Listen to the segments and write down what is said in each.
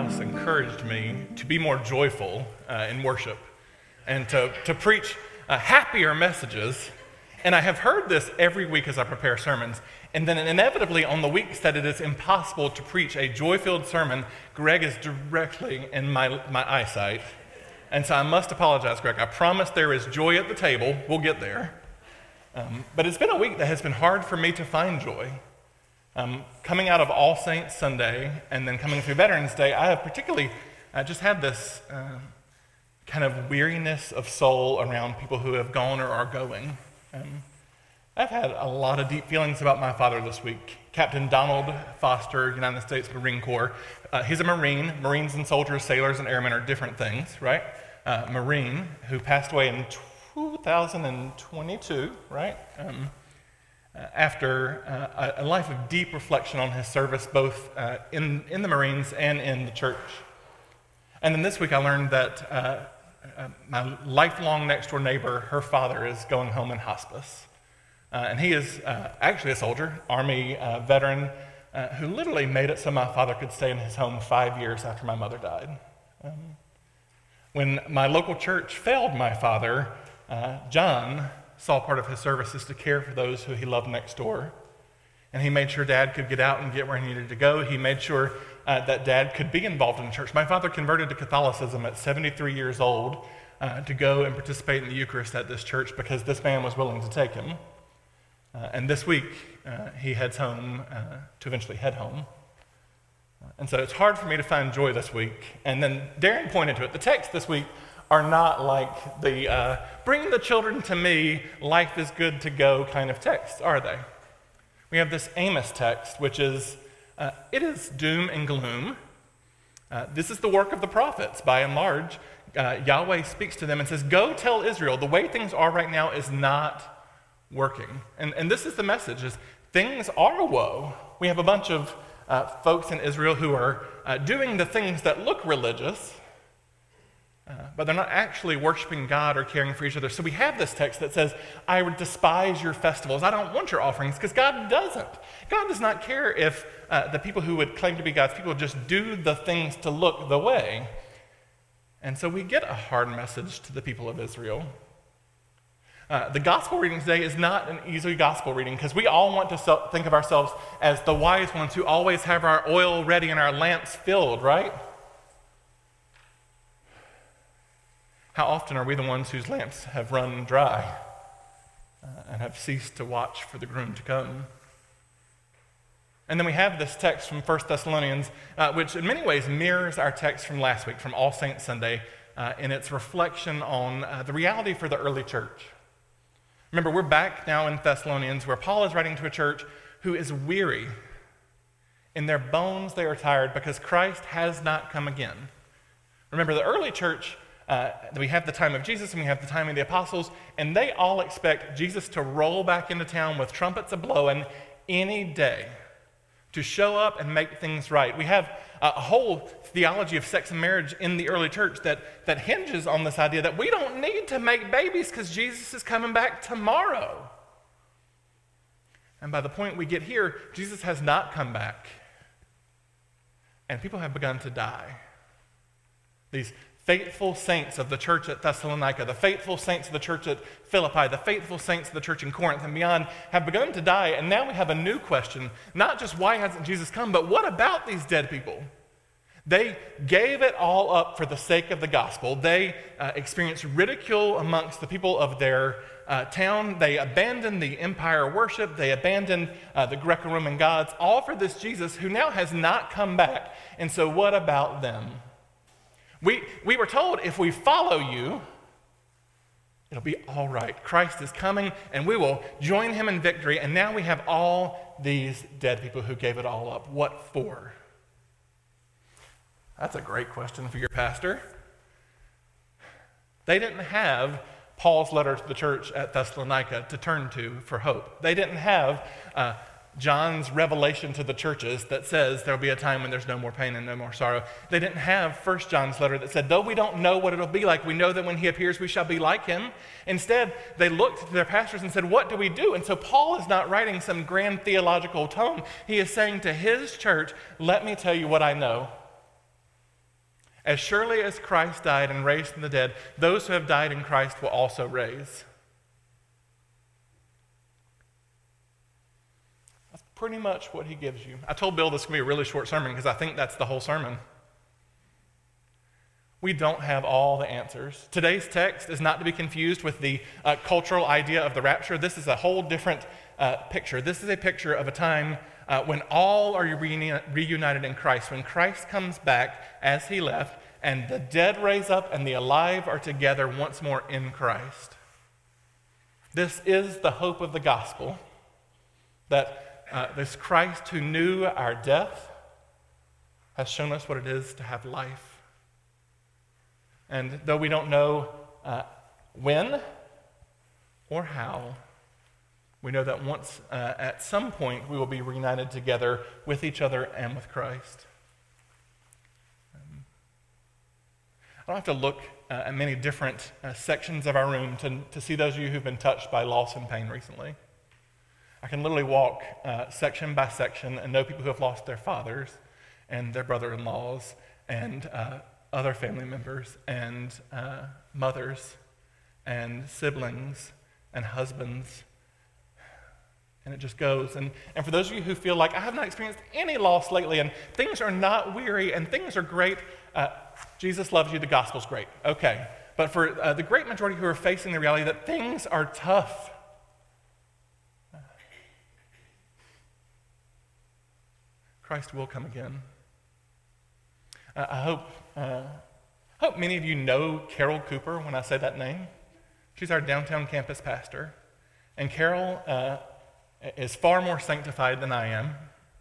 Encouraged me to be more joyful uh, in worship and to, to preach uh, happier messages. And I have heard this every week as I prepare sermons. And then inevitably, on the weeks that it is impossible to preach a joy filled sermon, Greg is directly in my, my eyesight. And so I must apologize, Greg. I promise there is joy at the table. We'll get there. Um, but it's been a week that has been hard for me to find joy. Um, coming out of All Saints Sunday and then coming through Veterans Day, I have particularly uh, just had this uh, kind of weariness of soul around people who have gone or are going. Um, I've had a lot of deep feelings about my father this week. Captain Donald Foster, United States Marine Corps. Uh, he's a Marine. Marines and soldiers, sailors, and airmen are different things, right? Uh, Marine who passed away in 2022, right? Um, uh, after uh, a life of deep reflection on his service, both uh, in, in the Marines and in the church. And then this week I learned that uh, uh, my lifelong next door neighbor, her father, is going home in hospice. Uh, and he is actually a soldier, Army veteran, who literally made it so my father could stay in his home five years after my mother died. Um, when my local church failed my father, John saw part of his service is to care for those who he loved next door. And he made sure dad could get out and get where he needed to go. He made sure uh, that dad could be involved in the church. My father converted to Catholicism at 73 years old uh, to go and participate in the Eucharist at this church because this man was willing to take him. Uh, and this week, uh, he heads home uh, to eventually head home. And so it's hard for me to find joy this week. And then Darren pointed to it. The text this week are not like the uh, bring the children to me, life is good to go kind of text, are they? We have this Amos text, which is, uh, it is doom and gloom. Uh, this is the work of the prophets, by and large. Uh, Yahweh speaks to them and says, Go tell Israel, the way things are right now is not working. And, and this is the message, is things are a woe. We have a bunch of uh, folks in Israel who are uh, doing the things that look religious, uh, but they're not actually worshiping God or caring for each other. So we have this text that says, I would despise your festivals. I don't want your offerings because God doesn't. God does not care if uh, the people who would claim to be God's people just do the things to look the way. And so we get a hard message to the people of Israel. Uh, the gospel reading today is not an easy gospel reading because we all want to so- think of ourselves as the wise ones who always have our oil ready and our lamps filled, right? How often are we the ones whose lamps have run dry uh, and have ceased to watch for the groom to come? And then we have this text from 1 Thessalonians, uh, which in many ways mirrors our text from last week, from All Saints Sunday, uh, in its reflection on uh, the reality for the early church. Remember, we're back now in Thessalonians, where Paul is writing to a church who is weary. In their bones, they are tired because Christ has not come again. Remember, the early church uh, we have the time of Jesus and we have the time of the apostles, and they all expect Jesus to roll back into town with trumpets a blowing any day to show up and make things right. We have a whole theology of sex and marriage in the early church that, that hinges on this idea that we don't need to make babies because Jesus is coming back tomorrow. And by the point we get here, Jesus has not come back. And people have begun to die. These faithful saints of the church at Thessalonica, the faithful saints of the church at Philippi, the faithful saints of the church in Corinth and beyond have begun to die. And now we have a new question not just why hasn't Jesus come, but what about these dead people? They gave it all up for the sake of the gospel. They uh, experienced ridicule amongst the people of their uh, town. They abandoned the empire worship. They abandoned uh, the Greco Roman gods, all for this Jesus who now has not come back. And so, what about them? We, we were told if we follow you, it'll be all right. Christ is coming and we will join him in victory. And now we have all these dead people who gave it all up? What for? That's a great question for your pastor. They didn't have Paul's letter to the church at Thessalonica to turn to for hope. They didn't have uh, John's revelation to the churches that says there'll be a time when there's no more pain and no more sorrow. They didn't have First John's letter that said, though we don't know what it'll be like, we know that when he appears we shall be like him. Instead, they looked to their pastors and said, What do we do? And so Paul is not writing some grand theological tome. He is saying to his church, Let me tell you what I know. As surely as Christ died and raised from the dead, those who have died in Christ will also raise. Pretty much what he gives you. I told Bill this could be a really short sermon because I think that's the whole sermon. We don't have all the answers. Today's text is not to be confused with the uh, cultural idea of the rapture. This is a whole different uh, picture. This is a picture of a time uh, when all are reuni- reunited in Christ, when Christ comes back as he left, and the dead raise up and the alive are together once more in Christ. This is the hope of the gospel that uh, this Christ who knew our death has shown us what it is to have life. And though we don't know uh, when or how, we know that once, uh, at some point, we will be reunited together with each other and with Christ. Um, I don't have to look uh, at many different uh, sections of our room to, to see those of you who've been touched by loss and pain recently. I can literally walk uh, section by section and know people who have lost their fathers and their brother in laws and uh, other family members and uh, mothers and siblings and husbands. And it just goes. And, and for those of you who feel like, I have not experienced any loss lately and things are not weary and things are great, uh, Jesus loves you, the gospel's great. Okay. But for uh, the great majority who are facing the reality that things are tough, Christ will come again. I hope, uh, hope many of you know Carol Cooper when I say that name. She's our downtown campus pastor. And Carol uh, is far more sanctified than I am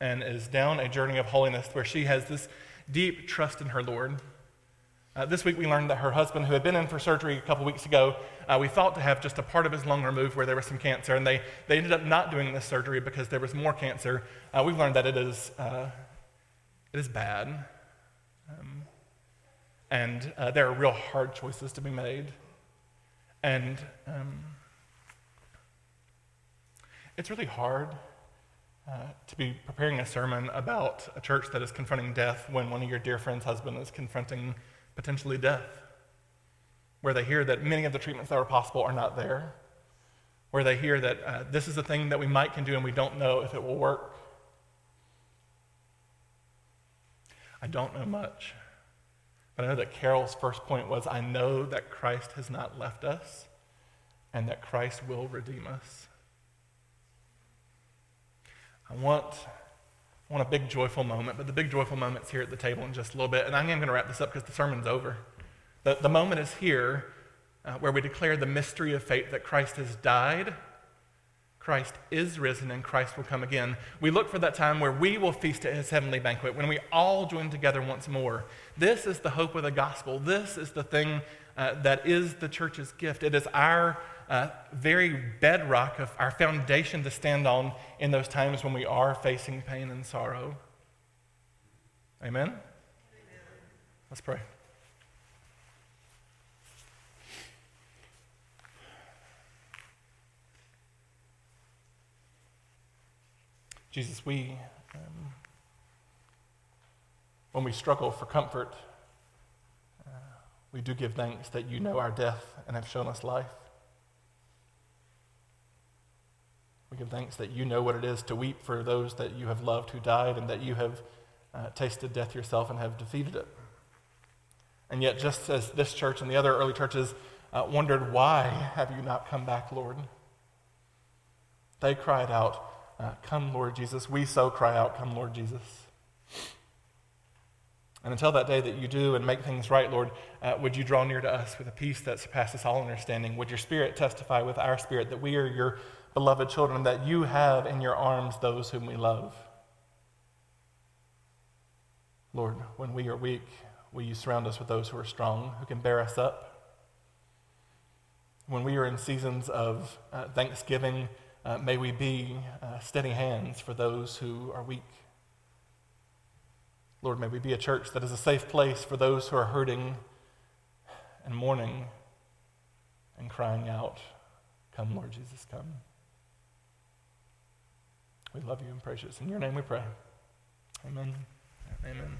and is down a journey of holiness where she has this deep trust in her Lord. Uh, this week we learned that her husband, who had been in for surgery a couple weeks ago, uh, we thought to have just a part of his lung removed where there was some cancer, and they, they ended up not doing this surgery because there was more cancer. Uh, we've learned that it is, uh, it is bad, um, and uh, there are real hard choices to be made. And um, it's really hard uh, to be preparing a sermon about a church that is confronting death when one of your dear friend's husband is confronting potentially death, where they hear that many of the treatments that are possible are not there, where they hear that uh, this is a thing that we might can do and we don't know if it will work. I don't know much, but I know that Carol's first point was I know that Christ has not left us and that Christ will redeem us. I want want a big joyful moment, but the big joyful moment's here at the table in just a little bit. And I am going to wrap this up because the sermon's over. The, the moment is here uh, where we declare the mystery of faith that Christ has died, Christ is risen, and Christ will come again. We look for that time where we will feast at his heavenly banquet, when we all join together once more. This is the hope of the gospel. This is the thing uh, that is the church's gift. It is our uh, very bedrock of our foundation to stand on in those times when we are facing pain and sorrow. Amen? Amen. Let's pray. Jesus, we, um, when we struggle for comfort, uh, we do give thanks that you know our death and have shown us life. We give thanks that you know what it is to weep for those that you have loved who died and that you have uh, tasted death yourself and have defeated it. And yet, just as this church and the other early churches uh, wondered, why have you not come back, Lord? They cried out, uh, Come, Lord Jesus. We so cry out, Come, Lord Jesus. And until that day that you do and make things right, Lord, uh, would you draw near to us with a peace that surpasses all understanding? Would your spirit testify with our spirit that we are your beloved children, that you have in your arms those whom we love. Lord, when we are weak, will you surround us with those who are strong, who can bear us up? When we are in seasons of uh, thanksgiving, uh, may we be uh, steady hands for those who are weak. Lord, may we be a church that is a safe place for those who are hurting and mourning and crying out, Come, Lord Jesus, come. We love you and precious. In your name we pray. Amen. Amen.